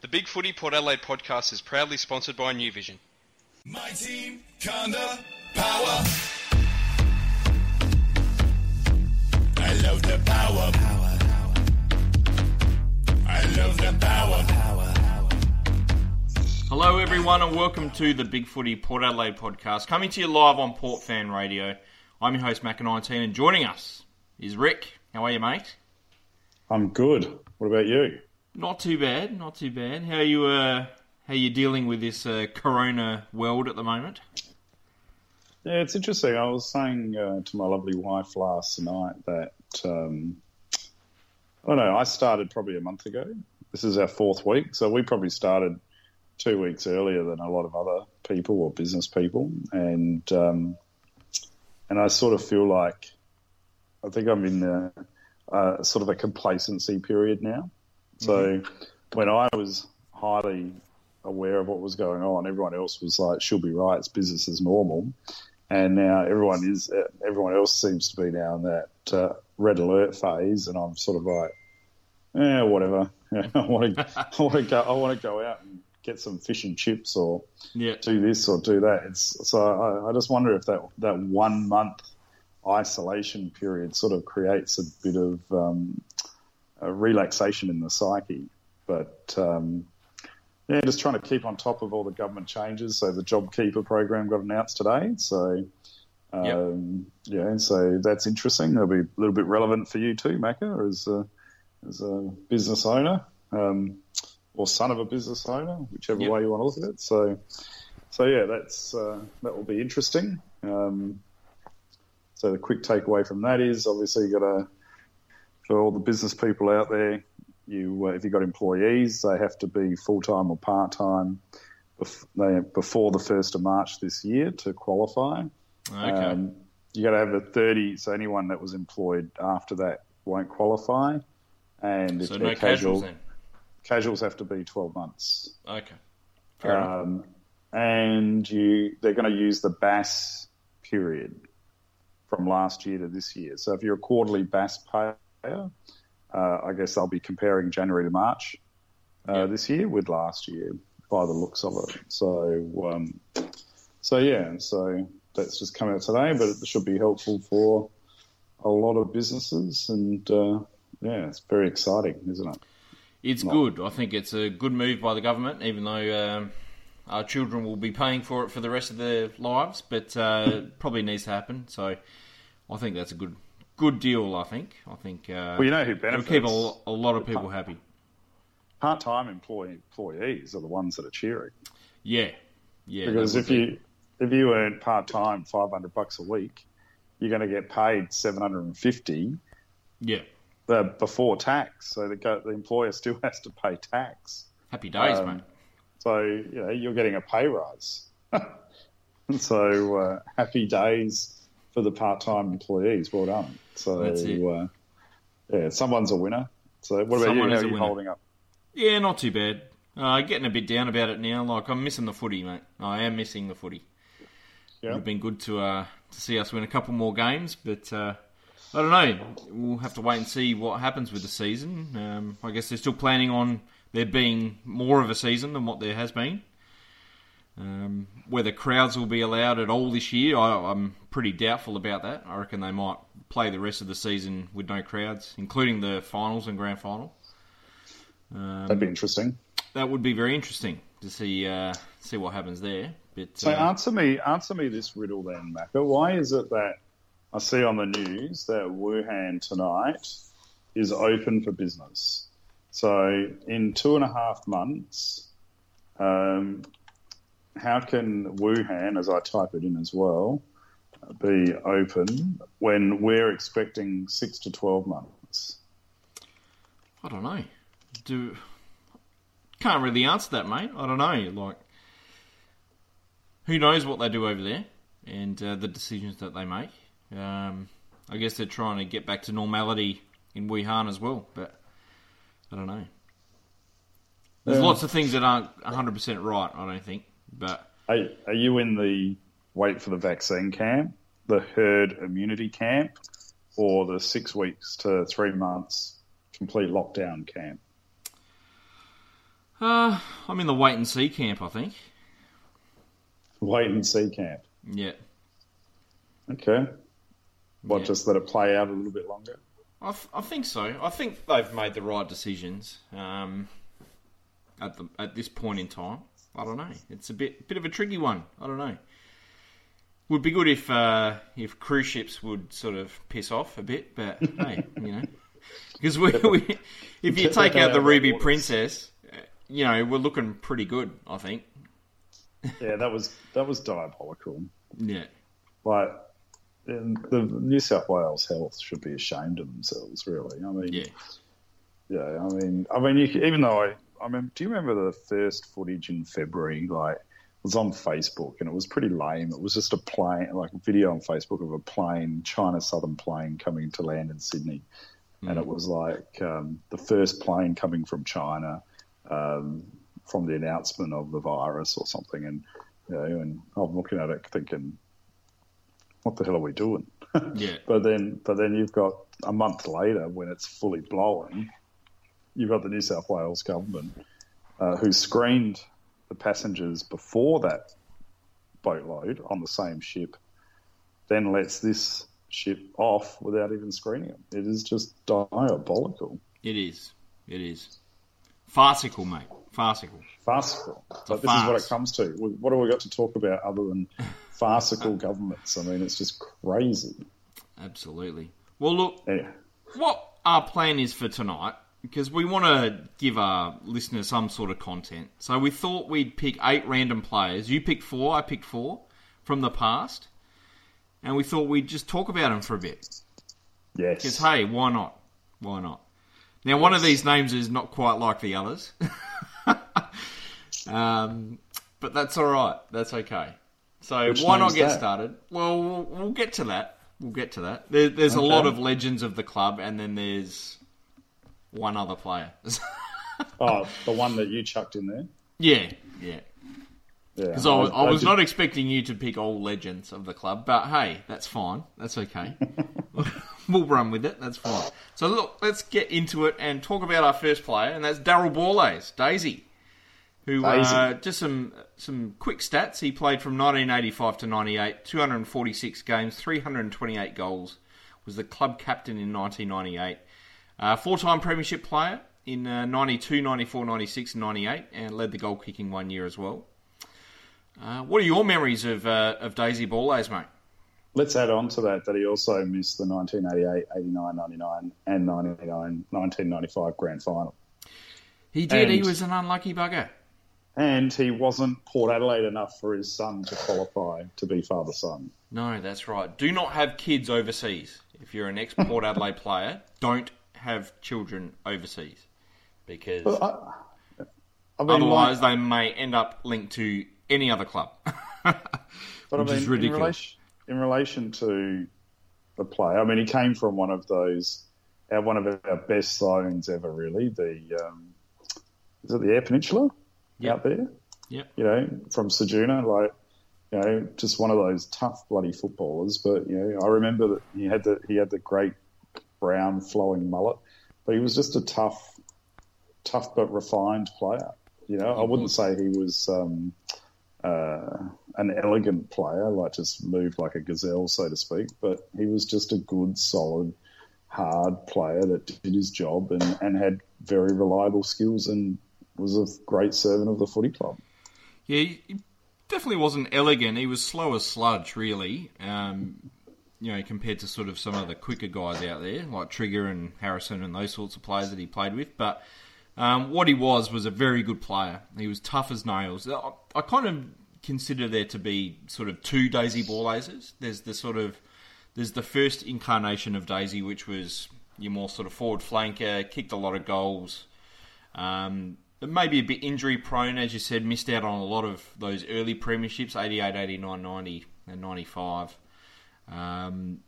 The Big Footy Port Adelaide podcast is proudly sponsored by New Vision. My team, Conda, power. I love the power. Power, I love the power. Power, Hello, everyone, and welcome to the Big Footy Port Adelaide podcast, coming to you live on Port Fan Radio. I'm your host, Macca19, and joining us is Rick. How are you, mate? I'm good. What about you? Not too bad, not too bad. How are you? Uh, how you dealing with this uh, Corona world at the moment? Yeah, it's interesting. I was saying uh, to my lovely wife last night that um, I don't know. I started probably a month ago. This is our fourth week, so we probably started two weeks earlier than a lot of other people or business people, and um, and I sort of feel like I think I'm in a, uh, sort of a complacency period now. So when I was highly aware of what was going on, everyone else was like, "She'll be right. It's business as normal." And now everyone is. Everyone else seems to be now in that uh, red alert phase, and I'm sort of like, "Yeah, whatever. I want to. I want to go. I want to go out and get some fish and chips, or Yeah. do this or do that." It's so. I, I just wonder if that that one month isolation period sort of creates a bit of um, a relaxation in the psyche. But um, yeah, just trying to keep on top of all the government changes. So the JobKeeper program got announced today. So um, yeah, so that's interesting. It'll be a little bit relevant for you too, Macca, as a, as a business owner um, or son of a business owner, whichever Yep. way you want to look at it. So so yeah, that's uh, that will be interesting. Um, so the quick takeaway from that is obviously you got to for all the business people out there, you uh, if you've got employees, they have to be full time or part time bef- before the first of March this year to qualify. Okay. Um, you got to have a thirty, so anyone that was employed after that won't qualify. And if so they're no casual, casuals then. casuals have to be twelve months. Okay. Fair. Um, and you they're going to use the BAS period from last year to this year. So if you're a quarterly BAS payer, uh, I guess I'll be comparing January to March uh, this year with last year by the looks of it. So um, so yeah, so that's just come out today, but it should be helpful for a lot of businesses, and uh, yeah, it's very exciting, isn't it? It's good. I think it's a good move by the government, even though um, our children will be paying for it for the rest of their lives. But uh, probably needs to happen. So I think that's a good good deal. I think. I think. Uh, Well, you know who it'll keep a, a lot of people happy. part-time employee, employees are the ones that are cheering Yeah. Yeah. because if be- you if you earn part-time 500 bucks a week you're going to get paid 750 yeah uh, before tax so the, the employer still has to pay tax happy days, um, mate. so you know you're getting a pay rise so uh, happy days for the part-time employees well done so. Uh, yeah someone's a winner so what about Someone you how are you holding up Yeah, not too bad. Uh, getting a bit down about it now. Like I'm missing the footy, mate. I am missing the footy. Yeah. It would have been good to uh, to see us win a couple more games, but uh, I don't know. We'll have to wait and see what happens with the season. Um, I guess they're still planning on there being more of a season than what there has been. Um, whether crowds will be allowed at all this year, I, I'm pretty doubtful about that. I reckon they might play the rest of the season with no crowds, including the finals and grand final. that'd be interesting That would be very interesting to see uh, see what happens there. But So uh, answer me, answer me this riddle then, Macca. Why is it that I see on the news that Wuhan tonight is open for business? So in two and a half months, um, how can Wuhan, as I type it in as well, be open when we're expecting six to twelve months? I don't know. Do can't really answer that, mate. I don't know. Like, who knows what they do over there and uh, the decisions that they make. Um, I guess they're trying to get back to normality in Wuhan as well, but I don't know. There's Yeah. lots of things that aren't 100% right, I don't think. But Are, are you in the wait for the vaccine camp, the herd immunity camp, or the six weeks to three months complete lockdown camp? Uh, I'm in the wait and see camp, I think. Wait and see camp. Yeah. Okay. What, Yeah. just let it play out a little bit longer? I, th- I think so. I think they've made the right decisions um, at the at this point in time. I don't know. It's a bit bit of a tricky one. I don't know. Would be good if uh, if cruise ships would sort of piss off a bit, but hey, you know, because we, we if you take out the Ruby. Princess, uh, you know, we're looking pretty good. I think. Yeah, that was that was diabolical. Yeah. Like, the New South Wales Health should be ashamed of themselves, really. I mean, Yeah. Yeah, I mean, I mean, you, even though I, I remember, do you remember the first footage in February? Like, was on Facebook and it was pretty lame. It was just a plane, like a video on Facebook of a plane, China Southern plane coming to land in Sydney, and it was like um, the first plane coming from China um, from the announcement of the virus or something, and you know, and I'm looking at it thinking, what the hell are we doing? Yeah. But then, but then you've got a month later when it's fully blowing, you've got the New South Wales government uh, who screened the passengers before that boatload on the same ship, then lets this ship off without even screening them. It is just diabolical, It is. It is. Farcical, mate. Farcical. farcical. a But this is what it comes to. What have we got to talk about other than farcical governments? I mean, it's just crazy. Absolutely. Well, look, Yeah. what our plan is for tonight, because we want to give our listeners some sort of content. So we thought we'd pick eight random players. You picked four, I picked four from the past. And we thought we'd just talk about them for a bit. Yes. Because, hey, why not? Why not? Now, one of these names is not quite like the others. um, but that's all right. That's okay. So Which why not get that? started? Well, we'll, we'll get to that. We'll get to that. There, there's a lot of legends of the club, and then there's one other player. Oh, the one that you chucked in there. yeah, yeah. Yeah, Because I was, I was did- not expecting you to pick all legends of the club, but hey, that's fine. That's okay. we'll run with it. That's fine. So look, let's get into it and talk about our first player, and that's Daryl Borlase, Daisy, who Daisy. Uh, just some some quick stats. He played from 1985 to 98, 246 games, 328 goals. Was the club captain in 1998. Uh, four-time premiership player in uh, 92, 94, 96, and 98, and led the goal kicking one year as well. Uh, what are your memories of uh, of Daisy Borlase, mate? Let's add on to that that he also missed the 1988, 89, 99, and 99, 1995 grand final. He did. he was an unlucky bugger. And he wasn't Port Adelaide enough for his son to qualify to be father son. No, that's right. Do not have kids overseas. If you're an ex Port Adelaide player, don't have children overseas because But I, I mean, otherwise like, they may end up linked to any other club. but I mean, is in relation, in relation to the play, I mean, he came from one of those, one of our best zones ever, really. The um, is it the Eyre Peninsula Yep. out there? Yeah, You know, from Ceduna, like you know, just one of those tough bloody footballers. But you know, I remember that he had the he had the great brown flowing mullet, but he was just a tough, tough but refined player. You know, I wouldn't say he was um, uh, an elegant player, like just moved like a gazelle, so to speak. But he was just a good, solid, hard player that did his job and, and had very reliable skills and was a great servant of the footy club. Yeah, he definitely wasn't elegant. He was slow as sludge, really. Um, you know, compared to sort of some of the quicker guys out there, like Trigger and Harrison and those sorts of players that he played with. But um, what he was was a very good player. He was tough as nails. I, I kind of consider there to be sort of two Daisy Borlases. There's the sort of there's the first incarnation of Daisy, which was your more sort of forward flanker, kicked a lot of goals. Um, maybe a bit injury prone, as you said, missed out on a lot of those early premierships 88, 89, 90, and 95. Um,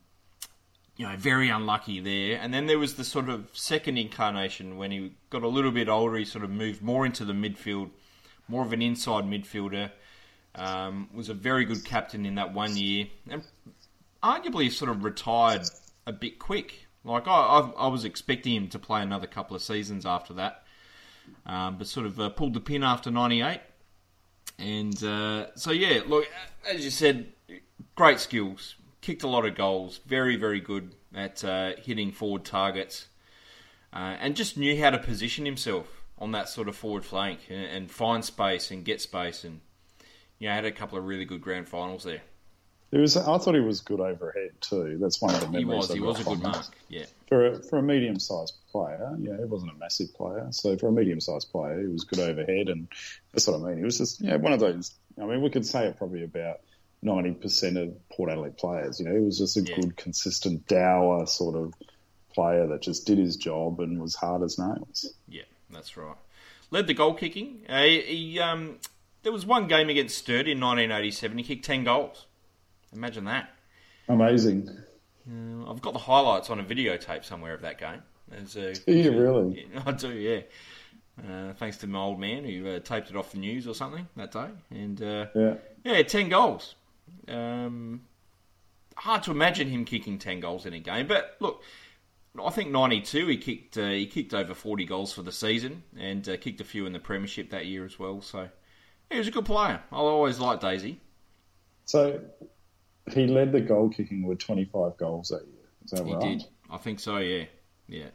you know, very unlucky there. And then there was the sort of second incarnation when he got a little bit older, he sort of moved more into the midfield, more of an inside midfielder. Um, was a very good captain in that one year, and arguably sort of retired a bit quick. Like I, I, I was expecting him to play another couple of seasons after that. um, but sort of uh, pulled the pin after 98. And uh, so, yeah, look, as you said, great skills, kicked a lot of goals, very, very good at uh, hitting forward targets, uh, and just knew how to position himself on that sort of forward flank and, and find space and get space. And, you know, had a couple of really good grand finals there. It was. I thought he was good overhead too. That's one of the memories. He was, he was a good mark, yeah. for a, for a medium sized player. Yeah, he wasn't a massive player, so for a medium sized player, he was good overhead, and that's what I mean. He was just yeah one of those. I mean, we could say it probably about ninety percent of Port Adelaide players. You know, he was just a Yeah. good, consistent, dour sort of player that just did his job and was hard as nails. Yeah, that's right. Led the goal kicking. Uh, he, um, there was one game against Sturt in 1987. He kicked 10 goals. Imagine that. Amazing. Uh, I've got the highlights on a videotape somewhere of that game. There's a, Do you really? Yeah, I do, yeah. Uh, thanks to my old man who uh, taped it off the news or something that day. And uh, Yeah. yeah, 10 goals. Um, hard to imagine him kicking 10 goals in a game. But look, I think 92 he kicked uh, he kicked over 40 goals for the season and uh, kicked a few in the premiership that year as well. So he was a good player. I always liked Daisy. So he led the goal kicking with twenty five goals that year. Is that He right? did. I think so, yeah. Yeah.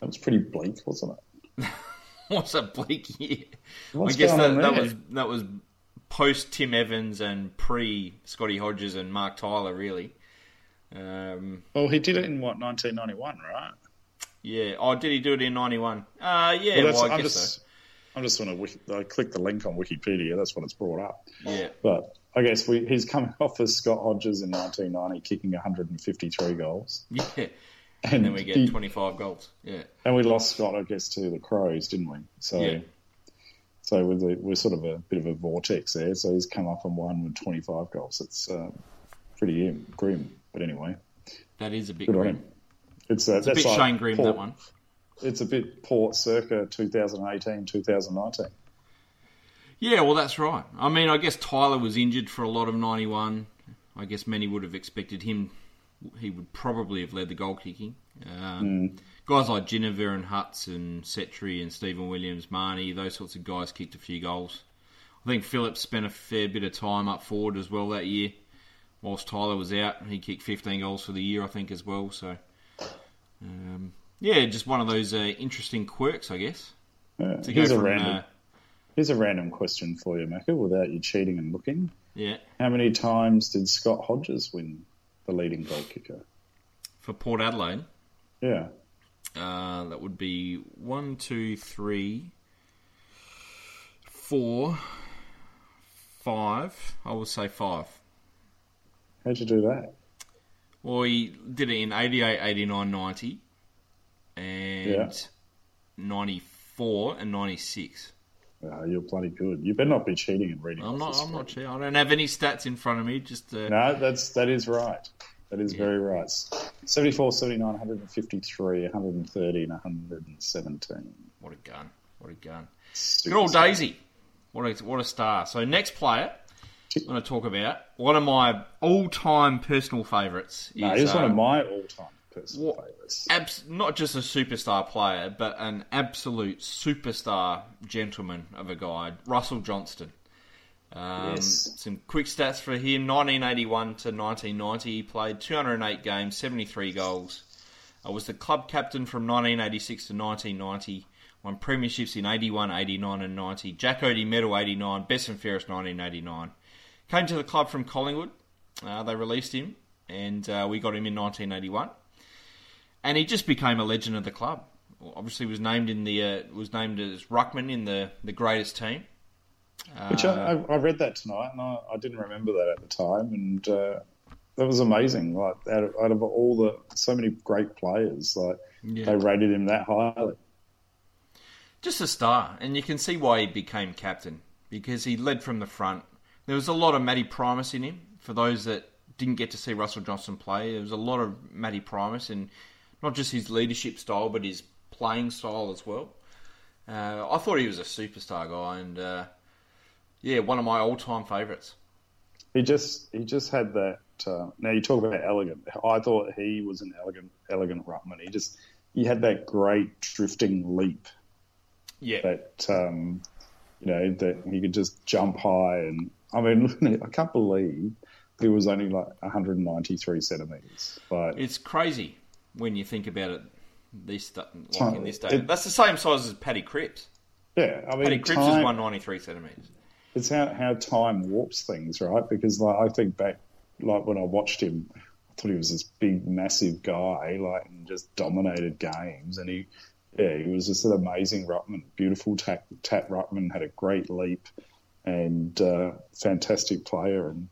That was pretty bleak, wasn't it? What's a bleak year? What's I guess that, that was that was post Tim Evans and pre Scotty Hodges and Mark Tylor really. Um, Well, he did it in what 1991, right? yeah. Oh, did he do it in '91? Uh, yeah. Well, well, I I'm guess just, so. I'm just a wiki, I clicked the link on Wikipedia. That's what it's brought up. Yeah. But I guess we, he's coming off as Scott Hodges in 1990, kicking 153 goals, Yeah. and, And then we get he- 25 goals. Yeah. and we lost Scott, I guess, to the Crows, didn't we? So, Yeah. So we're, the, we're sort of a bit of a vortex there. So he's come up and won with 25 goals. It's uh, pretty grim, grim. But anyway, That is a bit good grim. It's, uh, It's a bit Shane Grimm, that one. It's a bit Port circa 2018, 2019. Yeah, well, that's right. I mean, I guess Tylor was injured for a lot of 91. I guess many would have expected him, he would probably have led the goal kicking. Um, Guys like Ginever and Hutz and Setri and Stephen Williams, Marnie, those sorts of guys kicked a few goals. I think Phillips spent a fair bit of time up forward as well that year. Whilst Tylor was out, he kicked 15 goals for the year, I think, as well. So, um, yeah, just one of those uh, interesting quirks, I guess. Here's, a random, uh, here's a random question for you, Macca, without you cheating and looking. yeah, How many times did Scott Hodges win the leading goal kicker? for Port Adelaide. Yeah. Uh, that would be one, two, three, four, five. I will say five. How'd you do that? Well, he did it in 88, 89, 90, and Yeah. 94 and 96. Oh, you're bloody good. You better not be cheating and reading. I'm not. I'm not sure. I don't have any stats in front of me. Just uh, No, that's that is right. That is very right. 74, 79, 153, 130, and 117. what a gun! What a gun! Super Good old star. Daisy. What a what a star. So next player I'm going to talk about one of my all-time personal favourites. Is, No, he's one of um, my all-time personal what- favourites. abs- not just a superstar player, but an absolute superstar gentleman of a guy, Russell Johnston. Um, Yes. Some quick stats for him: 1981 to 1990, he played 208 games, 73 goals. I was the club captain from 1986 to 1990. Won premierships in 81, 89, and 90. Jack Oatey Medal 89, Best and Fairest 1989. Came to the club from Collingwood. Uh, they released him, and uh, we got him in 1981 and he just became a legend of the club. Obviously, was named in the uh, was named as ruckman in the, the greatest team. Which I, I read that tonight, and I, I didn't remember that at the time, and uh, that was amazing. Like out of, out of all the so many great players, like Yeah. they rated him that highly. just a star, and you can see why he became captain because he led from the front. There was a lot of Matty Primus in him. For those that didn't get to see Russell Johnston play, there was a lot of Matty Primus, and not just his leadership style, but his playing style as well. Uh, I thought he was a superstar guy, and uh, yeah, one of my all-time favourites. He just he just had that. Uh, now you talk about elegant. I thought he was an elegant elegant ruckman. He just he had that great drifting leap. Yeah. That um, you know that he could just jump high, and I mean, I can't believe he was only like 193 centimeters. Like It's crazy when you think about it. This like in this day, it- that's the same size as Paddy Cripps. yeah, I mean, Paddy Cripps time- is one ninety three centimeters. It's how, how time warps things, right? Because like I think back, like when I watched him, I thought he was this big, massive guy, like and just dominated games, and he, yeah, he was just an amazing ruckman, beautiful tat, ruckman, had a great leap, and uh, fantastic player. And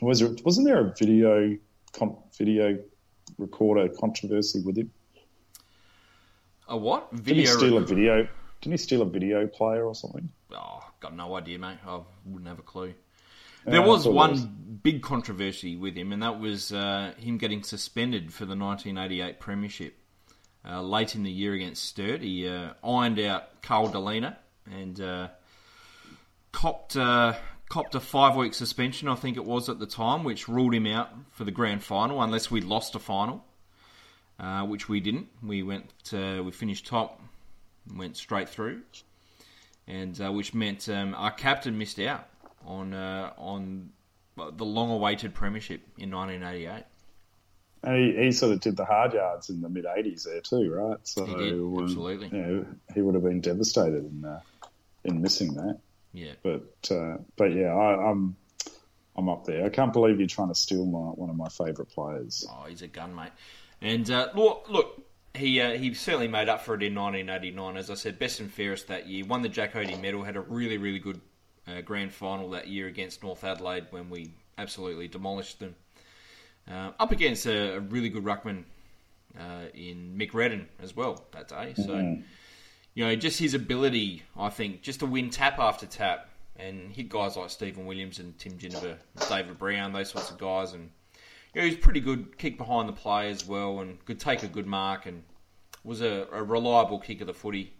was there, wasn't there a video video recorder controversy with him? A what? Did Video. he steal a video? Didn't he steal a video player or something? Oh, got no idea, mate. I wouldn't have a clue. There I was one was. big controversy with him, and that was uh, him getting suspended for the 1988 Premiership. Uh, late in the year against Sturt, he uh, ironed out Carl Delina and uh, copped uh, copped a five week suspension, I think it was at the time, which ruled him out for the grand final unless we lost a final, uh, which we didn't. We went uh, we finished top, went straight through, and uh, which meant um, our captain missed out on uh, on the long awaited premiership in 1988. And he, he sort of did the hard yards in the mid '80s there too, right? So He did, um, absolutely. you know, he would have been devastated in uh, in missing that. Yeah. But uh, but yeah, I, I'm I'm up there. I can't believe you're trying to steal my one of my favourite players. Oh, he's a gun, mate. And uh, look, look, he uh, he certainly made up for it in 1989. As I said, best and fairest that year. Won the Jack Oatey medal. Had a really, really good uh, grand final that year against North Adelaide when we absolutely demolished them. Uh, up against a, a really good ruckman uh, in Mick Redden as well that day. So, you know, just his ability, I think, just to win tap after tap and hit guys like Stephen Williams and Tim Ginever, David Brown, those sorts of guys. And, you know, he was pretty good kick behind the play as well and could take a good mark and was a, a reliable kick of the footy.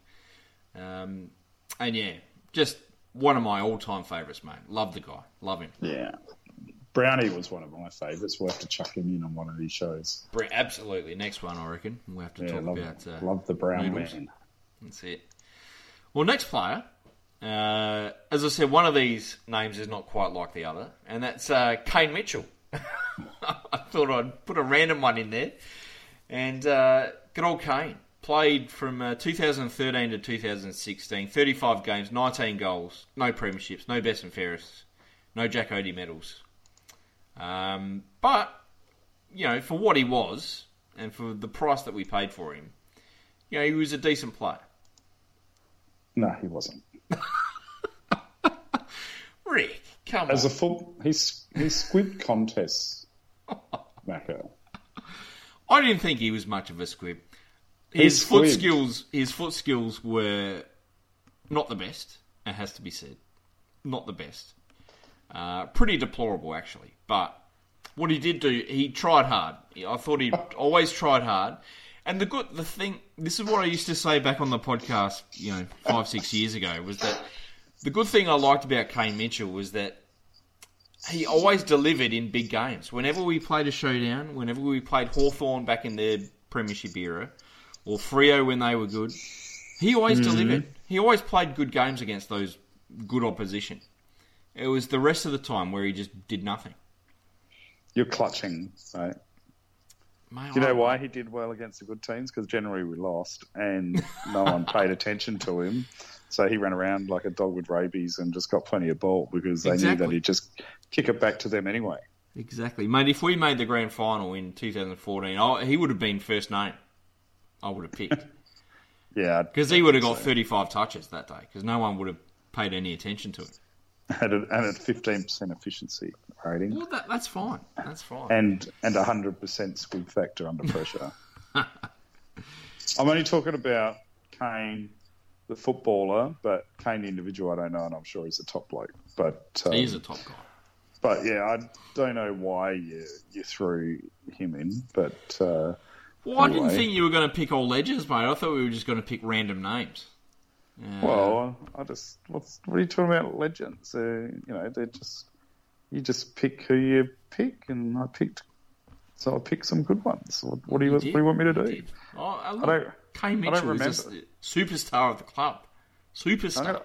Um, and, yeah, just one of my all-time favourites, mate. Love the guy. Love him. Yeah, Brownie was one of my favourites. We'll have to chuck him in on one of these shows. Absolutely. Next one, I reckon. We'll have to Yeah, talk love, about... Uh, love the Brown noodles. man. That's it. Well, next player, uh, as I said, one of these names is not quite like the other, and that's uh, Kane Mitchell. I thought I'd put a random one in there. And uh, good old Kane. Played from uh, 2013 to 2016, 35 games, 19 goals, no premierships, no best and fairest, no Jack Oatey medals. Um, but, you know, for what he was, and for the price that we paid for him, you know, he was a decent player. No, he wasn't. Rick, come As on. a full, he's he squib contests. Macca. I didn't think he was much of a squib. He His foot skills, his foot skills were not the best. It has to be said, not the best. Uh, pretty deplorable, actually. But what he did do, he tried hard. I thought he always tried hard. And the good, the thing, this is what I used to say back on the podcast, you know, five six years ago, was that the good thing I liked about Kane Mitchell was that he always delivered in big games. Whenever we played a showdown, whenever we played Hawthorn back in their premiership era, or Freo when they were good, he always mm-hmm. delivered. He always played good games against those good opposition. It was the rest of the time where he just did nothing. You're clutching, right? Mate, Do you I- know why he did well against the good teams? Because generally we lost, and no one paid attention to him. So he ran around like a dog with rabies and just got plenty of ball because they knew that he'd just kick it back to them anyway. Exactly, mate. If we made the grand final in 2014, I, he would have been first name. I would have picked Yeah, because he would have got 35 touches that day because no one would have paid any attention to it. and at, and at 15% efficiency rating Well, that, that's fine. That's fine. and and 100% squib factor under pressure. I'm only talking about Kane, the footballer, but Kane the individual, I don't know, and I'm sure he's a top bloke. But um, he is a top guy. But yeah, I don't know why you you threw him in, but uh, Well, I didn't think you were going to pick all legends, mate. I thought we were just going to pick random names. Uh, well, I just what's what are you talking about? Legends, uh, you know, they're just you just pick who you pick, and I picked, so I picked some good ones. What, what do you, what do you want me to do? I, Oh, uh, look, don't- Kane I don't remember. is a s- superstar of the club. Superstar. I'm gonna,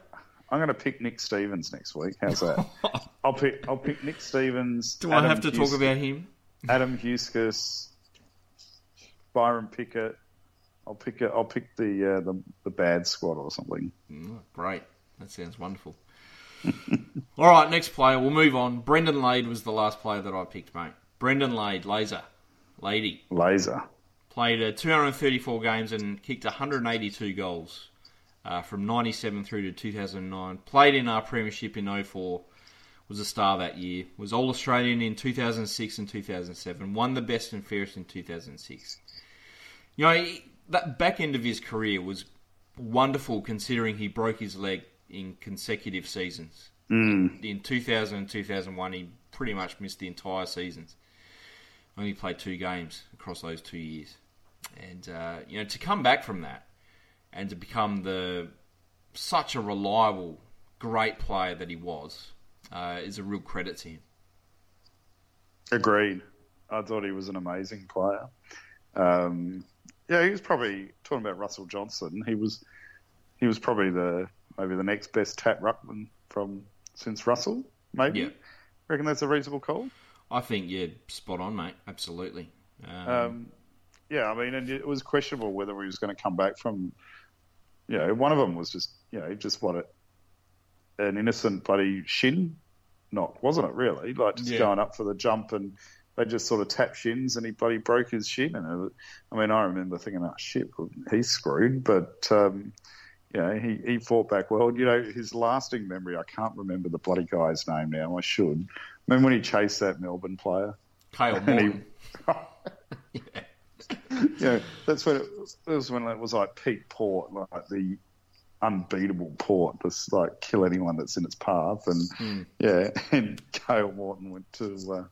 I'm gonna pick Nick Stevens next week. How's that? I'll pick I'll pick Nick Stevens. Do I have to talk about him? Adam Heuskes, Byron Pickett? I'll pick it. I'll pick the uh, the the bad squad or something. Mm, great. That sounds wonderful. All right, next player. We'll move on. Brendan Lade was the last player that I picked, mate. Brendan Lade, laser, lady, Laser. Played uh, 234 games and kicked 182 goals uh, from 97 through to 2009. Played in our premiership in 04. Was a star that year. Was All Australian in 2006 and 2007. Won the best and fairest in 2006. You know, he- that back end of his career was wonderful considering he broke his leg in consecutive seasons. In 2000 and 2001, he pretty much missed the entire seasons. Only played two games across those two years. And, uh, you know, to come back from that and to become the such a reliable, great player that he was uh, is a real credit to him. Agreed. I thought he was an amazing player. Um, yeah, he was probably talking about Russell Johnston. He was he was probably the maybe the next best tap ruckman from since Russell. Maybe. Yeah. Reckon that's a reasonable call. I think, yeah, spot on, mate. Absolutely. Um, Um, yeah, I mean, and it was questionable whether he was going to come back from. You know, one of them was just you know just what it, an innocent bloody shin knock, wasn't it? Really, like just Yeah. going up for the jump and they just sort of tapped shins and he bloody broke his shin. And it, I mean, I remember thinking, oh shit, well, he's screwed. But um, you know, he he fought back well. You know, his lasting memory, I can't remember the bloody guy's name now. I should. Remember when he chased that Melbourne player? Cale and he- Morton. yeah, that's when it, it was when it was like peak port, like the unbeatable port, just like kill anyone that's in its path. And yeah, and Cale Morton went to uh,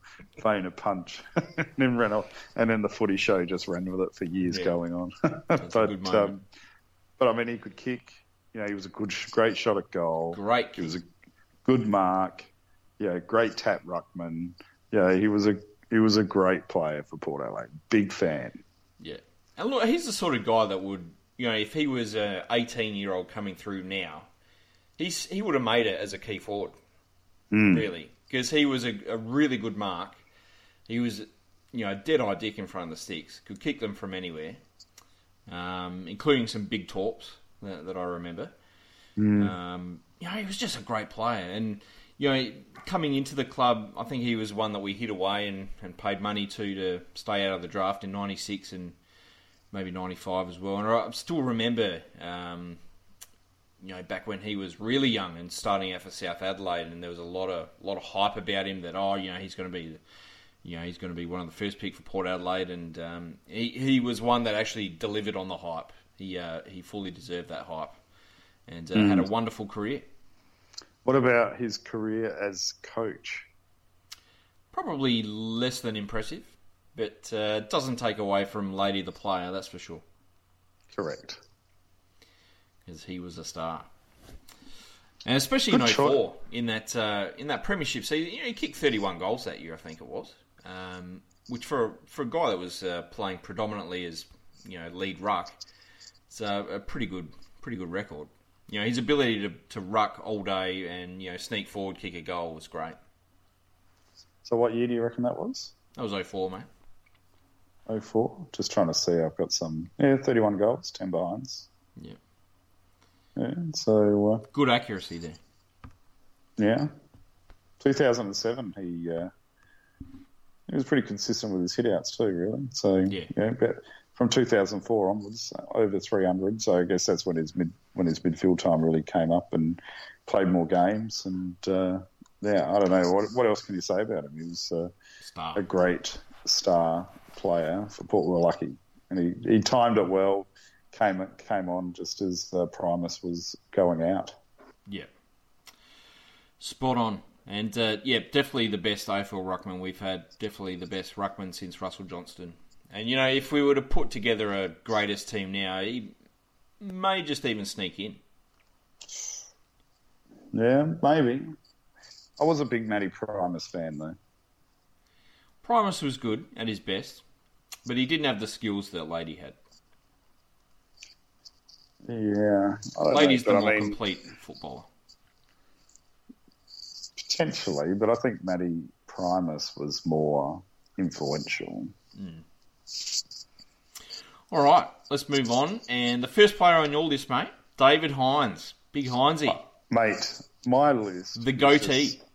feign a punch and then ran off, and then the footy show just ran with it for years Yeah. going on. but um, but I mean, he could kick. You know, he was a good, great shot at goal. Great He was a good mark. Yeah, great tap ruckman. Yeah, he was a he was a great player for Port Adelaide. Big fan. Yeah. And look, he's the sort of guy that would, you know, if he was a 18 year old coming through now, he's he would have made it as a key forward, really, because he was a, a really good mark. He was, you know, dead eye dick in front of the sticks, could kick them from anywhere, um, including some big torps that, that I remember. Um, you know, he was just a great player, and you know, coming into the club, I think he was one that we hid away and, and paid money to to stay out of the draft in '96 and maybe '95 as well. And I still remember, um, you know, back when he was really young and starting out for South Adelaide, and there was a lot of lot of hype about him that oh, you know, he's going to be. You know he's going to be one of the first pick for Port Adelaide, and um, he he was one that actually delivered on the hype. He uh, he fully deserved that hype, and uh, had a wonderful career. What about his career as coach? Probably less than impressive, but uh, it doesn't take away from Lady the player, that's for sure, Correct. because he was a star. And especially in Good 04, in that uh, in that premiership season, you know, he kicked 31 goals that year, I think it was, um, which for for a guy that was uh, playing predominantly as you know lead ruck, it's a, a pretty good pretty good record. You know, his ability to, to ruck all day and you know sneak forward, kick a goal was great. So what year do you reckon that was? That was 04, mate. 04? Just trying to see. I've got some. Yeah, 31 goals, 10 behinds. Yeah, Yeah, so, uh, good accuracy there. yeah. 2007, he uh, he was pretty consistent with his hitouts too, really. So, Yeah. but from 2004 onwards, over 300. So I guess that's when his mid when his midfield time really came up and played more games. And uh, yeah, I don't know what what else can you say about him. He was uh, Star. a great star player for Port. We were lucky, and he, he timed it well. Came came on just as uh, Primus was going out. Yeah. Spot on. And uh, yeah, definitely the best AFL ruckman we've had. Definitely the best ruckman since Russell Johnston. And you know, if we were to put together a greatest team now, he may just even sneak in. Yeah, maybe. I was a big Matty Primus fan though. Primus was good at his best, but he didn't have the skills that Lady had. Yeah, Lady's know, the more I mean, complete footballer. potentially, but I think Matty Primus was more influential. Hmm. All right, let's move on. And the first player on your list, mate, David Hynes, Big Hynesy, uh, Mate, my list. the goatee. just-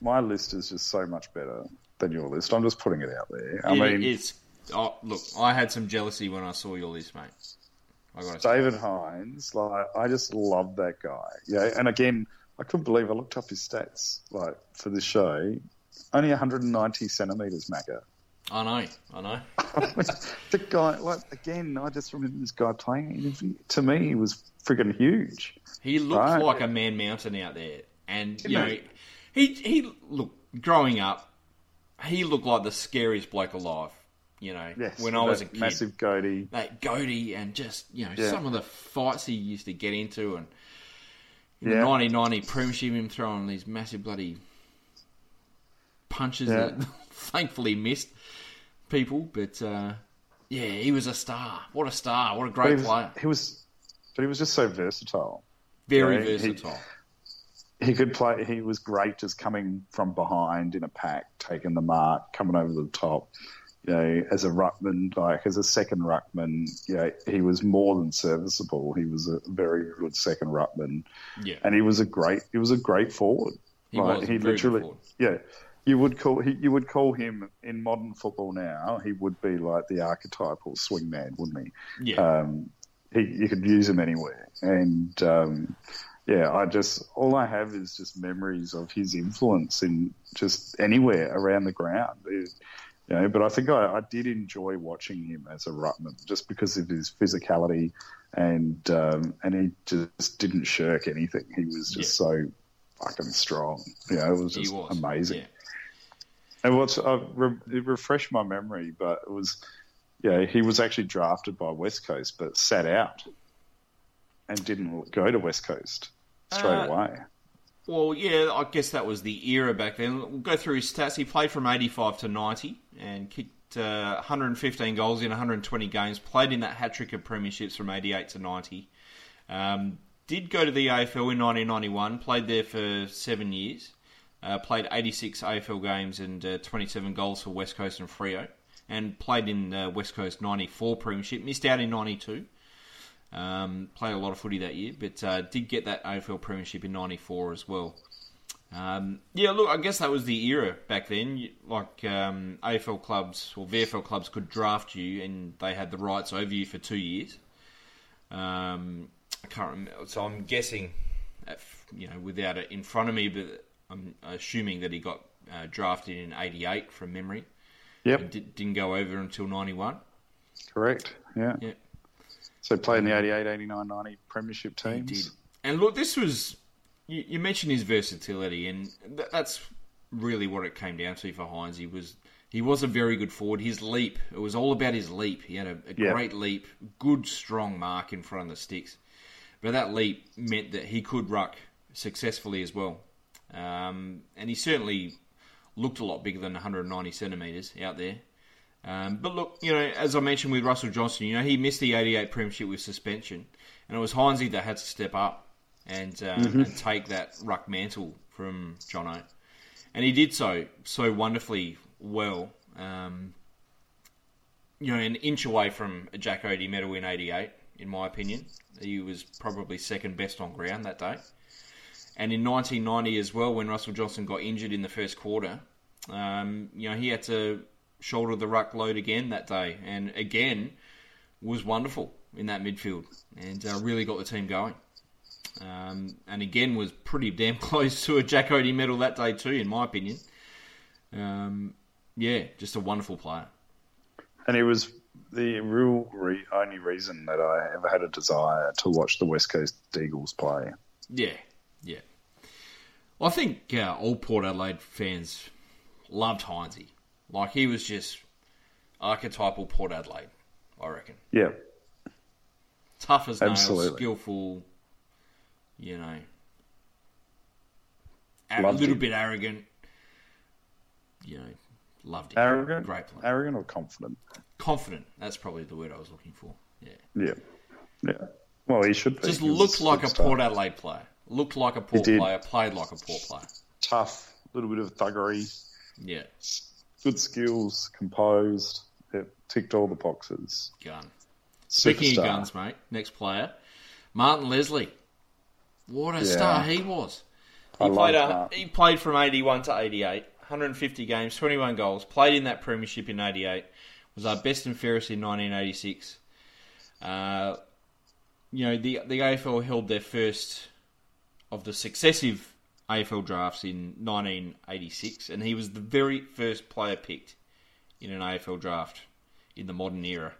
my list is just so much better than your list. I'm just putting it out there. I It- mean, it's oh, look, I had some jealousy when I saw your list, mate. I got David Hynes, like I just love that guy. Yeah, and again, I couldn't believe I looked up his stats like for the show. Only 190 centimeters, Macca. I know, I know. the guy, like again, I just remember this guy playing. To me, he was friggin' huge. He looked Right. like a man mountain out there, and you know, he? he he look growing up, he looked like the scariest bloke alive. You know, Yes, when I was a kid, massive goatee. that goatee and just you know Yeah. some of the fights he used to get into, and in Yeah. the 1990 Premiership, him throwing these massive bloody punches Yeah. that thankfully missed people, but uh, yeah, he was a star. What a star! What a great he was, player. he was, but he was just so versatile. Very yeah, he- versatile. He could play. He was great, just coming from behind in a pack, taking the mark, coming over the top. You know, as a ruckman, like as a second ruckman, you know, he was more than serviceable. He was a very good second ruckman, yeah, and he was a great. He was a great forward. He Like, was He a very good literally. forward. Yeah. You would call he, you would call him in modern football now. He would be like the archetypal swingman, wouldn't he? yeah. um, he, you could use him anywhere. And um, yeah, I just all I have is just memories of his influence in just anywhere around the ground. It- you know, but I think I, I did enjoy watching him as a ruckman just because of his physicality and um, and he just didn't shirk anything. He was just so fucking strong. You know, it was just was amazing. Yeah. And what's I re, it refreshed my memory, but it was yeah, he was actually drafted by West Coast, but sat out and didn't go to West Coast straight Uh, away. Well, yeah, I guess that was the era back then. We'll go through his stats. He played from 85 to 90 and kicked uh, 115 goals in 120 games. Played in that hat trick of premierships from 88 to 90. Um, did go to the AFL in 1991. Played there for seven years. Uh, played 86 AFL games and uh, 27 goals for West Coast and Freo. And played in uh, West Coast 94 premiership. Missed out in 92. Um, played a lot of footy that year, but uh, did get that AFL Premiership in '94 as well. Um, yeah, look, I guess that was the era back then. Like um, AFL clubs or VFL clubs could draft you, and they had the rights over you for two years. Um, I can't remember, so I'm guessing, if, you know, without it in front of me, but I'm assuming that he got uh, drafted in '88 from memory. Yep, and did, didn't go over until '91. correct. Yeah. Yeah. So played in the 88, 89, 90 premiership teams. He did. And look, this was you, you mentioned his versatility, and th- that's really what it came down to for Hynes. He was he was a very good forward. His leap, it was all about his leap. He had a, a Yeah. great leap, good strong mark in front of the sticks. But that leap meant that he could ruck successfully as well. Um, and he certainly looked a lot bigger than 190 centimetres out there. Um, but look, you know, as I mentioned with Russell Johnston, you know, he missed the 88 premiership with suspension, and it was Hynes that had to step up and, um, and take that ruck mantle from Jono. And he did so so wonderfully well. Um, you know, an inch away from a Jack Oatey medal in 88, in my opinion. He was probably second best on ground that day. And in 1990 as well, when Russell Johnston got injured in the first quarter, um, you know, he had to shoulder the ruck load again that day, and again was wonderful in that midfield, and uh, really got the team going. Um, and again was pretty damn close to a Jack Oatey medal that day too, in my opinion. Um, yeah, just a wonderful player. And it was the real re- only reason that I ever had a desire to watch the West Coast Eagles play. Yeah, I think uh, all Port Adelaide fans loved Hynes. Like he was just archetypal Port Adelaide. I reckon Yeah, tough as nails, Absolutely. skillful. You know, a Loved little him. bit arrogant. You know, loved him. arrogant, great player. arrogant or confident. Confident. That's probably the word I was looking for. Yeah. Yeah, yeah. Well, he should be. Just He looked like a. Port Adelaide player. Looked like a poor player. Played like a poor player. tough, a little bit of thuggery, Yeah, good skills, composed. It ticked all the boxes. gun. Speaking Superstar. of guns, mate, next player, Martin Leslie. What a Yeah. star he was. He I played. A, he played from eighty-one to eighty-eight, 150 games, twenty-one goals. Played in that premiership in '88. Was our best and fairest in 1986. Uh, you know, the the AFL held their first of the successive AFL drafts in 1986, and he was the very first player picked in an AFL draft in the modern era.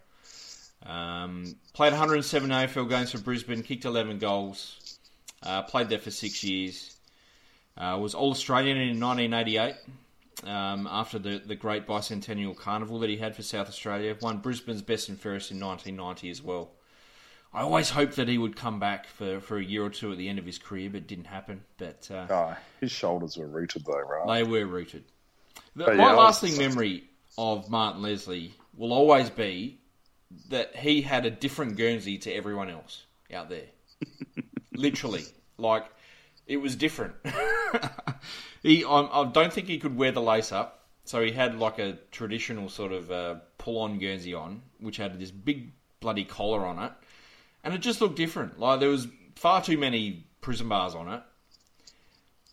Um, played 107 AFL games for Brisbane, kicked 11 goals, uh, played there for six years. Uh, was All Australian in 1988 um, after the, the great bicentennial carnival that he had for South Australia. Won Brisbane's best and fairest in 1990 as well. I always hoped that he would come back for, for a year or two at the end of his career, but it didn't happen. But uh, Oh, his shoulders were rooted though, right? they were rooted. The, my yeah, I was- lasting memory of Martin Leslie will always be that he had a different Guernsey to everyone else out there. Literally, like it was different. he, I, I don't think he could wear the lace up, so he had like a traditional sort of uh, pull-on Guernsey on, which had this big bloody collar on it, and it just looked different. Like there was far too many prison bars on it.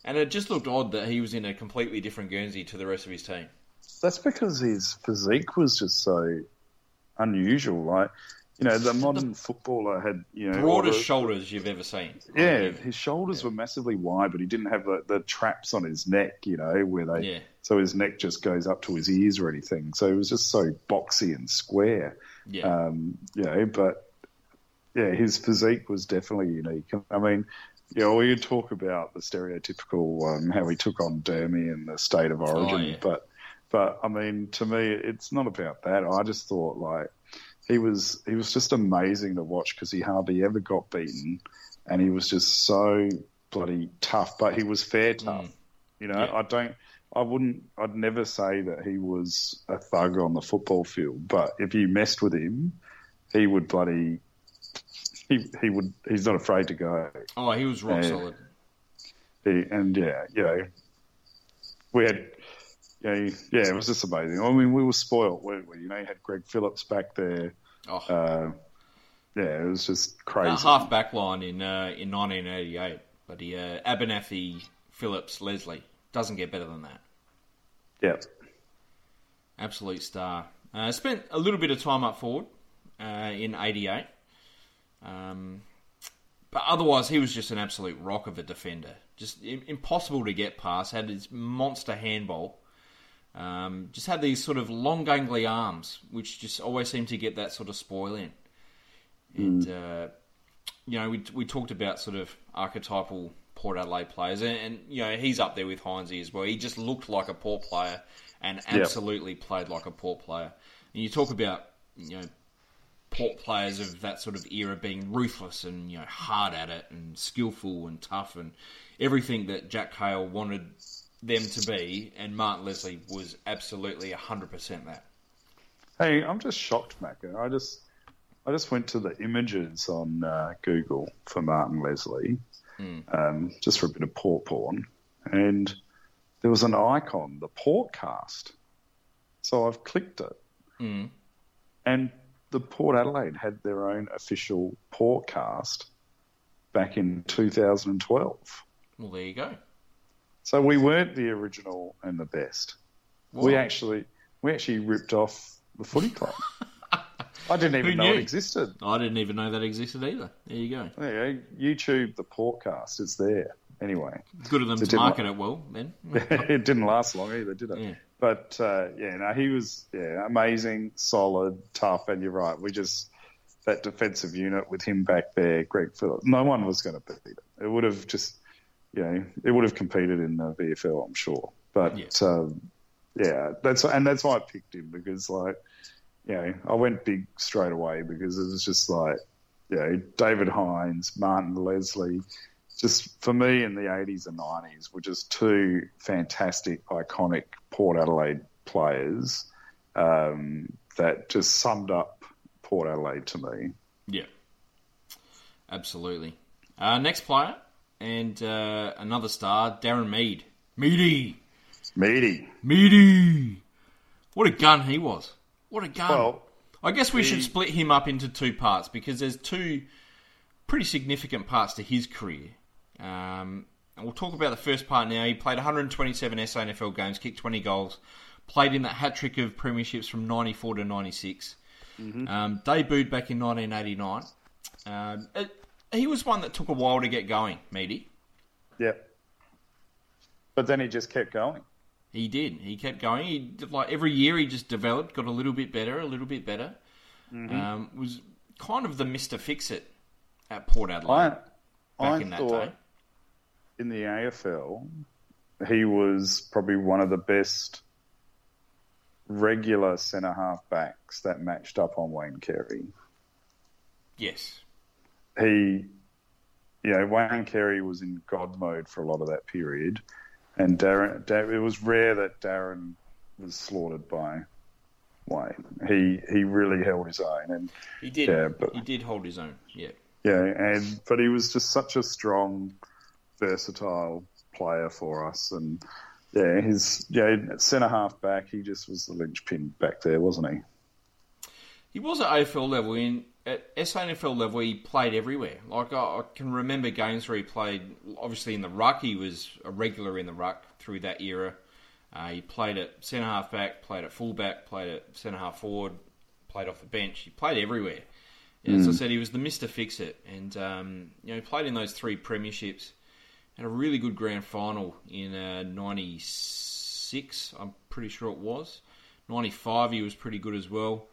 And it just looked odd that he was in a completely different Guernsey to the rest of his team. That's because his physique was just so unusual. Like, you know, the modern footballer had, you know, Broadest the- shoulders you've ever seen. Yeah, his shoulders were massively wide, but he didn't have the, the traps on his neck, you know, where they Yeah. so his neck just goes up to his ears or anything. So it was just so boxy and square, Yeah. um, you know. But yeah, his physique was definitely unique. I mean, you know, we could talk about the stereotypical um, how he took on Dermy and the state of origin, yeah. but but I mean, to me, it's not about that. I just thought like he was he was just amazing to watch because he hardly ever got beaten, and he was just so bloody tough. But he was fair tough. You know, Yeah. I don't. I wouldn't. I'd never say that he was a thug on the football field. But if you messed with him, he would bloody. He he would. He's not afraid to go. oh, he was rock Yeah. solid. He, and yeah, you know, we had. yeah, yeah, it was just amazing. I mean, we were spoiled, weren't we? You know, you had Greg Phillips back there. Oh, Uh, yeah, it was just crazy. that half back line in uh, in 1988. But he, uh, Abernethy, Phillips, Leslie doesn't get better than that. Yeah, Absolute star. Uh, spent a little bit of time up forward uh, in '88, um, but otherwise he was just an absolute rock of a defender. Just impossible to get past. Had his monster handball. Um, just had these sort of long, gangly arms, which just always seemed to get that sort of spoil in. And uh, you know, we we talked about sort of archetypal Port Adelaide players, and, and you know he's up there with Hynes as well. He just looked like a Port player, and absolutely played like a Port player. And you talk about you know Port players of that sort of era being ruthless and you know hard at it and skillful and tough and everything that Jack Cahill wanted them to be, and Martin Leslie was absolutely hundred percent that. Hey, I'm just shocked, Macca. I just I just went to the images on uh, Google for Martin Leslie, um, just for a bit of port porn, and there was an icon, the Portcast. So I've clicked it, Mm. and the Port Adelaide had their own official Portcast back in 2012. Well, there you go. So we weren't the original and the best. We actually we actually ripped off the Footy Club. I didn't even Who know it existed. I didn't even know that existed either. There you go. There you go. YouTube, the podcast, it's there. Anyway, It's Good of them It to market wa- it well, then. it didn't last long either, did it? Yeah. But uh, yeah, no, he was yeah amazing, solid, tough, and you're right. We just that defensive unit with him back there, Greg Phillips. No one was going to beat it. It would have just you know it would have competed in the VFL, I'm sure. But Yeah. um, yeah, that's and that's why I picked him because like you know I went big straight away because it was just like you know David Hynes, Martin Leslie. Just for me in the 80s and 90s were just two fantastic, iconic Port Adelaide players um, that just summed up Port Adelaide to me. Yeah. Absolutely. Uh, next player, and uh, another star, Darren Mead. Meady! Meaty. Meady! What a gun he was. What a gun. Well, I guess we he- should split him up into two parts because there's two pretty significant parts to his career. Um, and we'll talk about the first part now. He played 127 SANFL games, kicked 20 goals, played in that hat trick of premierships from 94 to 96. Um, debuted back in 1989. Um, it, he was one that took a while to get going, Meaty. Yep. But then he just kept going. He did. He kept going. He like every year he just developed, got a little bit better, a little bit better. Um, was kind of the Mister Fix It at Port Adelaide I, back I in that thought day. In the AFL, he was probably one of the best regular centre half backs that matched up on Wayne Carey. Yes, He, you know, Wayne Carey was in God mode for a lot of that period, and Darren, Dar it was rare that Darren was slaughtered by Wayne. He he really held his own, and he did. Yeah, but- he did hold his own. Yeah, Yeah, and but he was just such a strong, versatile player for us, and yeah, his yeah centre half back, he just was the linchpin back there, wasn't he? he was at AFL level. In at SANFL level, he played everywhere. Like I, I can remember games where he played. Obviously, in the ruck, he was a regular in the ruck through that era. Uh, he played at centre half back, played at full back, played at centre half forward, played off the bench. He played everywhere. Yeah, As I said, he was the Mister Fix It, and um, you know he played in those three premierships. Had a really good grand final in uh, '96. I'm pretty sure it was. '95, he was pretty good as well.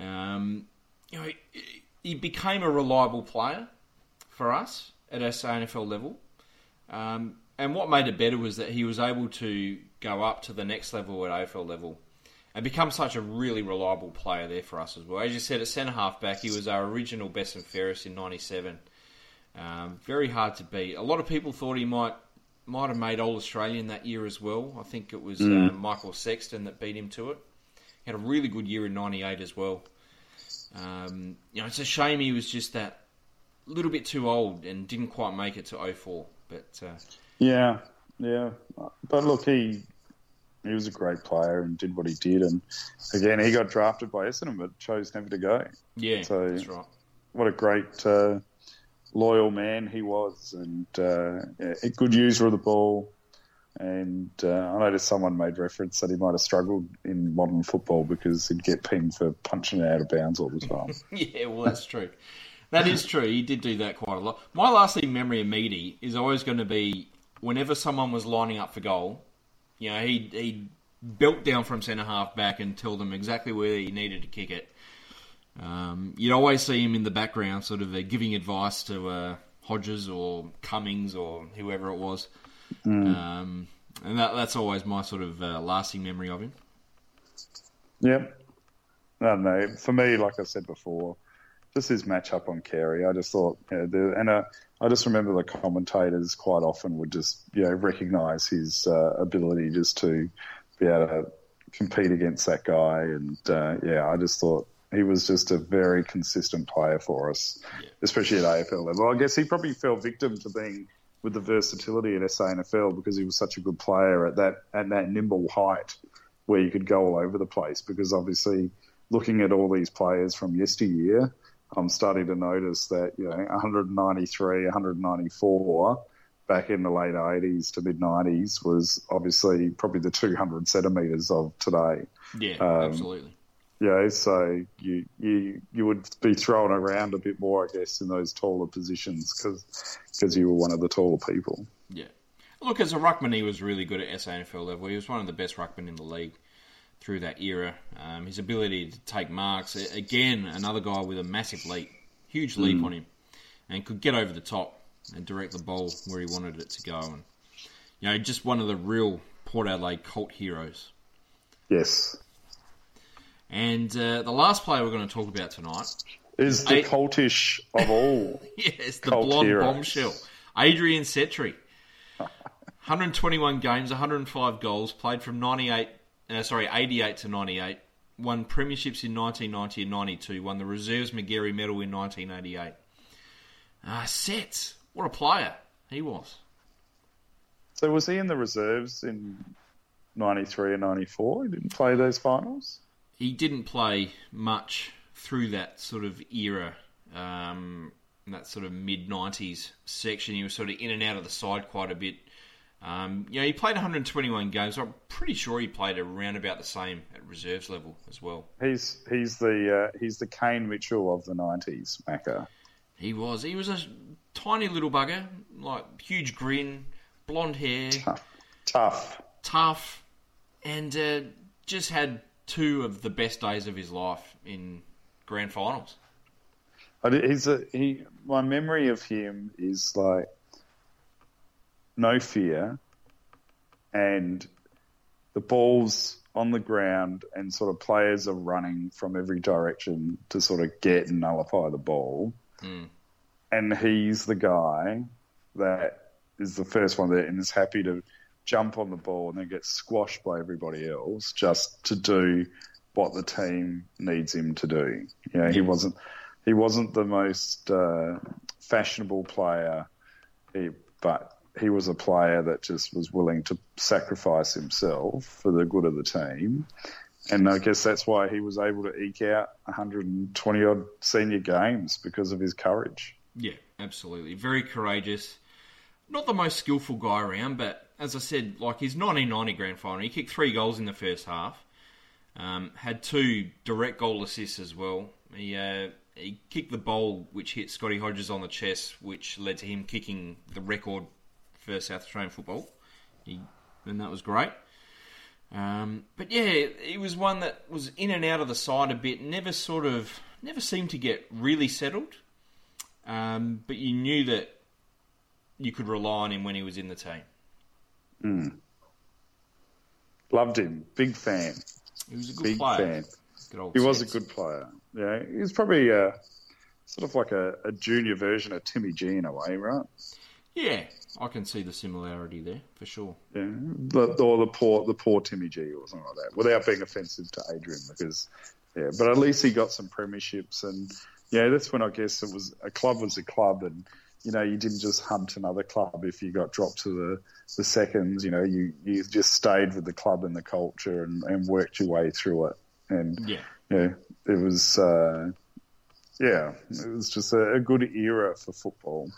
Um, you know, he, he became a reliable player for us at SA NFL level. Um, and what made it better was that he was able to go up to the next level at AFL level and become such a really reliable player there for us as well. As you said, at centre half back, he was our original best and fairest in '97. Um, very hard to beat. A lot of people thought he might might have made All Australian that year as well. I think it was uh, Michael Sexton that beat him to it. He had a really good year in '98 as well. Um, you know, it's a shame he was just that little bit too old and didn't quite make it to 04. But uh, Yeah, yeah. But look, he he was a great player and did what he did, and again, he got drafted by Essendon, but chose never to go. yeah, So- that's right. What a great uh, loyal man he was, and uh, a good user of the ball. And uh, I noticed someone made reference that he might have struggled in modern football because he'd get pinged for punching it out of bounds all the time. Yeah, well, that's true. That is true. He did do that quite a lot. My lasting memory of Meaty is always going to be whenever someone was lining up for goal, you know, he he built down from centre half back and tell them exactly where he needed to kick it. Um, you'd always see him in the background, sort of uh, giving advice to uh, Hodges or Cummings or whoever it was. Um, and that, that's always my sort of uh, lasting memory of him. Yep. I don't know. For me, like I said before, just his match up on Carey, I just thought, you know, the, and uh, I just remember the commentators quite often would just, you know, recognise his uh, ability just to be able to compete against that guy. And uh, yeah, I just thought he was just a very consistent player for us, especially at AFL level. I guess he probably fell victim to being with the versatility at SANFL because he was such a good player at that at that nimble height where you could go all over the place. Because obviously, looking at all these players from yesteryear, I'm starting to notice that you know 193, 194 back in the late 80s to mid 90s was obviously probably the 200 centimeters of today. Yeah, Um, absolutely. Know, so you you you would be thrown around a bit more, I guess, in those taller positions because you were one of the taller people. Yeah. Look, as a ruckman, he was really good at SANFL level. He was one of the best ruckmen in the league through that era. Um, his ability to take marks, again, another guy with a massive leap, huge leap on him, and could get over the top and direct the ball where he wanted it to go. And you know, just one of the real Port Adelaide cult heroes. Yes, And uh, the last player we're going to talk about tonight, is the I- cultish of all. yes, the blonde heroes. bombshell, Adrian Setri. 121 games, 105 goals, played from 98, uh, sorry, 88 to 98. Won premierships in 1990 and 92. Won the Reserves McGarry Medal in 1988. Uh, Sets, what a player he was. So was he in the reserves in '93 and '94? He didn't play those finals. He didn't play much through that sort of era, um, that sort of mid '90s section. He was sort of in and out of the side quite a bit. Um, you know, he played 121 games. I'm pretty sure he played around about the same at reserves level as well. He's he's the uh, he's the Kane Mitchell of the '90s, Macca. He was. He was a tiny little bugger, like huge grin, blonde hair, Tough, tough. tough, and uh, just had two of the best days of his life in grand finals. He's a he. My memory of him is like no fear, and the ball's on the ground, and sort of players are running from every direction to sort of get and nullify the ball, hmm. and he's the guy that is the first one there and is happy to jump on the ball and then get squashed by everybody else just to do what the team needs him to do. You know, he wasn't he wasn't the most uh, fashionable player, he, but he was a player that just was willing to sacrifice himself for the good of the team. And I guess that's why he was able to eke out 120 odd senior games because of his courage. Yeah, absolutely. Very courageous. Not the most skillful guy around, but as I said, like his 1990 grand final, he kicked three goals in the first half. Um, had two direct goal assists as well. He uh, he kicked the ball which hit Scotty Hodges on the chest, which led to him kicking the record for South Australian football. He, and that was great. Um, but yeah, he was one that was in and out of the side a bit. Never sort of, never seemed to get really settled. Um, but you knew that you could rely on him when he was in the team. Loved him, big fan, He was a good big player. fan. He was a good player. Yeah, he was probably uh, sort of like a, a junior version of Timmy G in a way, right? Yeah, I can see the similarity there for sure. Yeah, the, or the poor the poor Timmy G or something like that, without being offensive to Adrian, because yeah, but at least he got some premierships, and yeah, that's when I guess it was a club was a club, and you know you didn't just hunt another club if you got dropped to the the seconds, you know you you just stayed with the club and the culture and, and worked your way through it, and Yeah, yeah, it was uh, yeah, it was just a, a good era for football.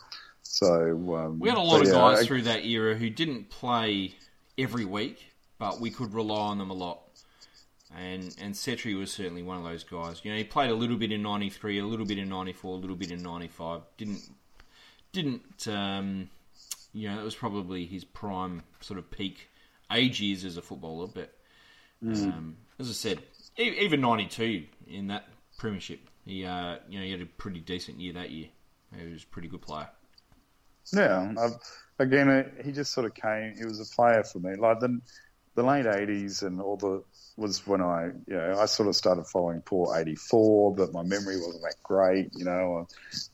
So um, we had a lot of yeah, guys I- through that era who didn't play every week, but we could rely on them a lot. And and Setri was certainly one of those guys. You know, he played a little bit in '93, a little bit in '94, a little bit in '95. Didn't didn't um, you know that was probably his prime sort of peak age years as a footballer. But um, as I said, e- even '92 in that premiership, he uh, you know he had a pretty decent year that year. He was a pretty good player. Yeah, I've, again, he just sort of came. He was a player for me. Like the the late '80s and all the was when I, you know, I sort of started following poor '84, but my memory wasn't that great, you know,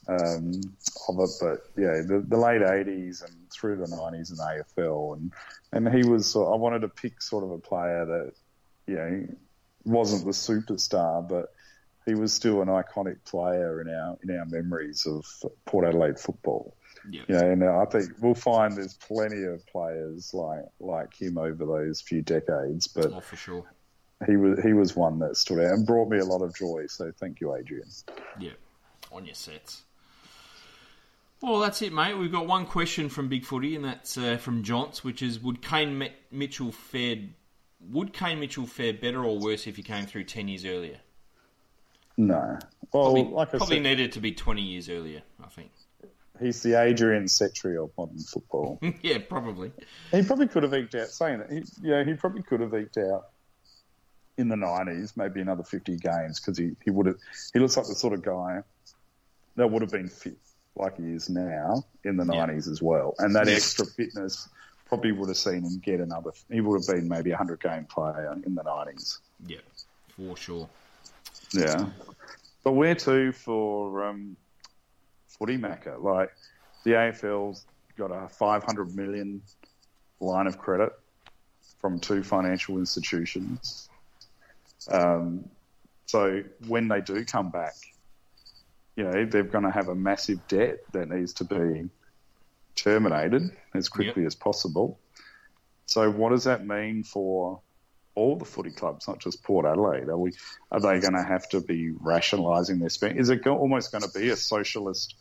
um, of it. But yeah, the, the late '80s and through the '90s and AFL, and and he was. sort- I wanted to pick sort of a player that, you know, wasn't the superstar, but he was still an iconic player in our in our memories of Port Adelaide football. Yeah. You know, and I think we'll find there's plenty of players like like him over those few decades, but Oh, for sure. he was he was one that stood out and brought me a lot of joy. So thank you, Adrian. Yeah, on your sets. Well, that's it, mate. We've got one question from Big Footy, and that's uh, from Johns, which is: Would Kane Mi- Mitchell fare would Kane Mitchell fare better or worse if he came through ten years earlier? No, well, Probably, like I probably said, needed to be twenty years earlier. I think. He's the Adrian Setri of modern football. yeah, probably. he probably could have eked out saying that. He, yeah, he probably could have eked out in the nineties, maybe another fifty games because he, he would have. He looks like the sort of guy that would have been fit like he is now in the Yeah. nineties as well, and that extra fitness probably would have seen him get another. He would have been maybe a hundred game player in the nineties. Yeah, for sure. Yeah, but where to for um, footy macca? Like the AFL's got a 500 million line of credit from two financial institutions. Um, so when they do come back, you know, they're going to have a massive debt that needs to be terminated as quickly Yep. as possible. So, what does that mean for all the footy clubs, not just Port Adelaide? Are we are they going to have to be rationalising their spending? Is it go, almost going to be a socialist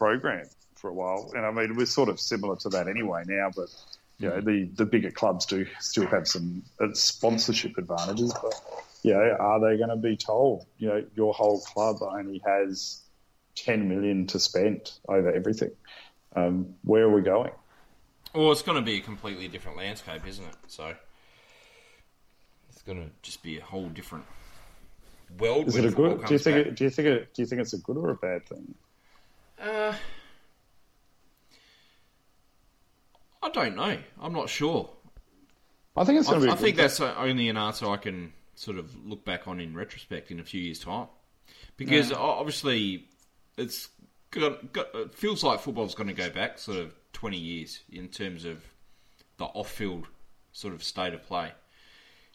program for a while? And I mean, we're sort of similar to that anyway now, but you know, the the bigger clubs do still have some uh, sponsorship advantages, but you know, are they going to be told, you know, your whole club only has 10 million to spend over everything? Um, where are we going? Well, it's going to be a completely different landscape, isn't it? So it's going to just be a whole different world. Is it a good? Do you think? It, do you think? It, do you think it's a good or a bad thing? Uh, I don't know. I'm not sure. I think it's I, going to be. I think that's uh, only an answer I can sort of look back on in retrospect in a few years' time, because obviously it's got, got, it feels like football's going to go back sort of 20 years in terms of the off-field sort of state of play.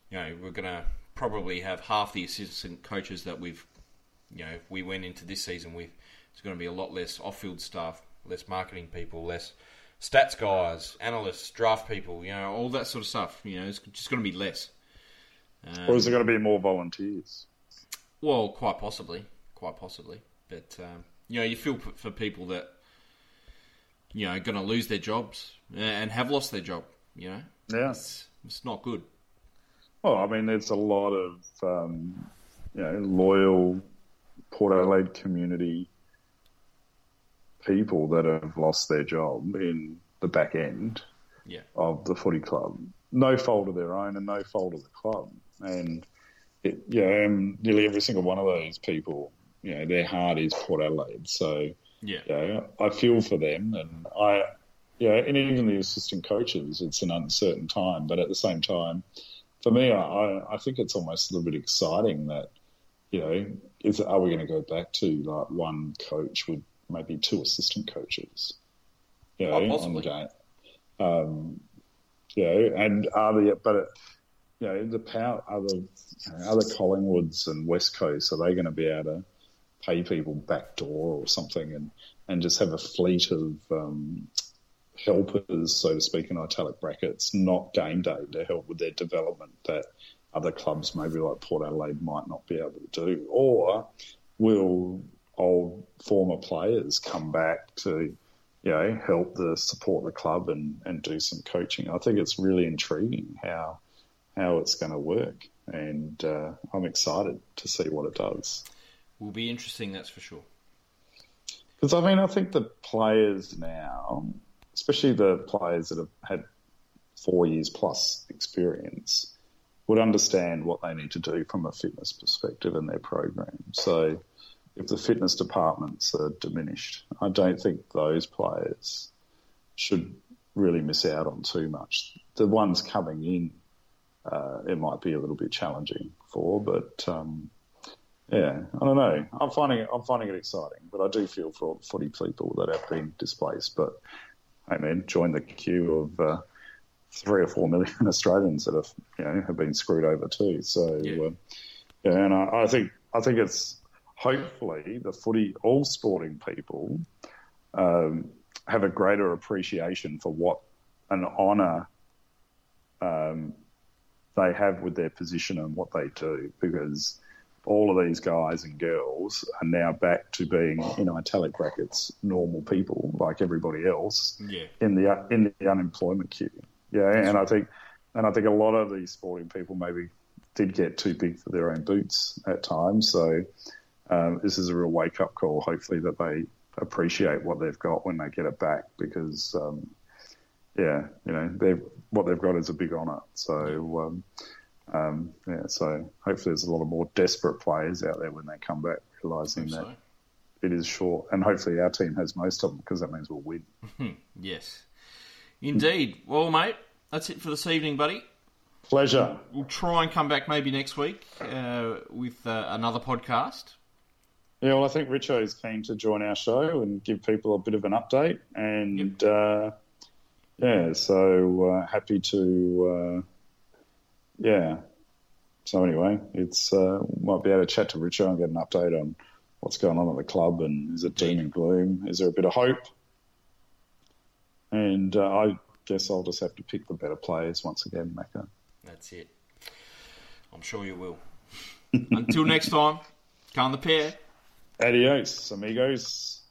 You know, we're going to probably have half the assistant coaches that we've, you know, we went into this season with. It's going to be a lot less off-field staff, less marketing people, less stats guys, analysts, draft people, you know, all that sort of stuff. You know, it's just going to be less. Um, Or is there going to be more volunteers? well, quite possibly, quite possibly. But um, you know, you feel for people that you know are going to lose their jobs uh, and have lost their job. You know, Yeah. it's, it's not good. Well, I mean, there's a lot of um, you know loyal Port Adelaide community people that have lost their job in the back end Yeah, of the footy club. No fault of their own and no fault of the club. And it, yeah, and nearly every single one of those people, you know, their heart is Port Adelaide. So, yeah, you know, I feel for them and I, yeah, and even the assistant coaches, it's an uncertain time, but at the same time, for me, I, I- I think it's almost a little bit exciting that, you know, is are we going to go back to like one coach with maybe two assistant coaches? You know, Oh, on the game. Um, you know, and are the but it, you know the power other you know, other Collingwoods and West Coast are they going to be able to pay people back door or something and and just have a fleet of um, helpers, so to speak, in italic brackets, not game day to help with their development that other clubs, maybe like Port Adelaide, might not be able to do? Or will old former players come back to, you know, help the support the club and, and do some coaching? I think it's really intriguing how how it's going to work, and uh, I'm excited to see what it does. will be interesting. That's for sure. Because I mean, I think the players now, especially the players that have had four years plus experience, would understand what they need to do from a fitness perspective in their program. So, if the fitness departments are diminished, I don't think those players should really miss out on too much. The ones coming in, uh, it might be a little bit challenging for, but um, yeah, I don't know. I'm finding it. I'm finding it exciting, but I do feel for all the footy people that have been displaced. But I mean, join the queue of uh, three or four million Australians that have you know have been screwed over too. So Yeah. uh, yeah, and I, I think I think it's hopefully the footy all sporting people um, have a greater appreciation for what an honour um, they have with their position and what they do because all of these guys and girls are now back to being, in italic brackets, normal people like everybody else Yeah, in the in the unemployment queue. Yeah, and I think and I think a lot of these sporting people maybe did get too big for their own boots at times. So um, this is a real wake up call. Hopefully that they appreciate what they've got when they get it back because um, yeah, you know they what they've got is a big honour. So. Um, um, yeah, so hopefully there's a lot of more desperate players out there when they come back, realising that so. it is short, and hopefully our team has most of them because that means we'll win. Yes, indeed. Well, mate, that's it for this evening, buddy. Pleasure. We'll try and come back maybe next week uh, with uh, another podcast. Yeah, well, I think Richo is keen to join our show and give people a bit of an update, and uh, yeah, so uh, happy to, uh, yeah. So anyway, it's uh, might be able to chat to Richo and get an update on what's going on at the club and is it doom and gloom? Is there a bit of hope? And uh, I guess I'll just have to pick the better players once again, Macca. That's it. I'm sure you will. Until next time, come the pair. Adios, amigos.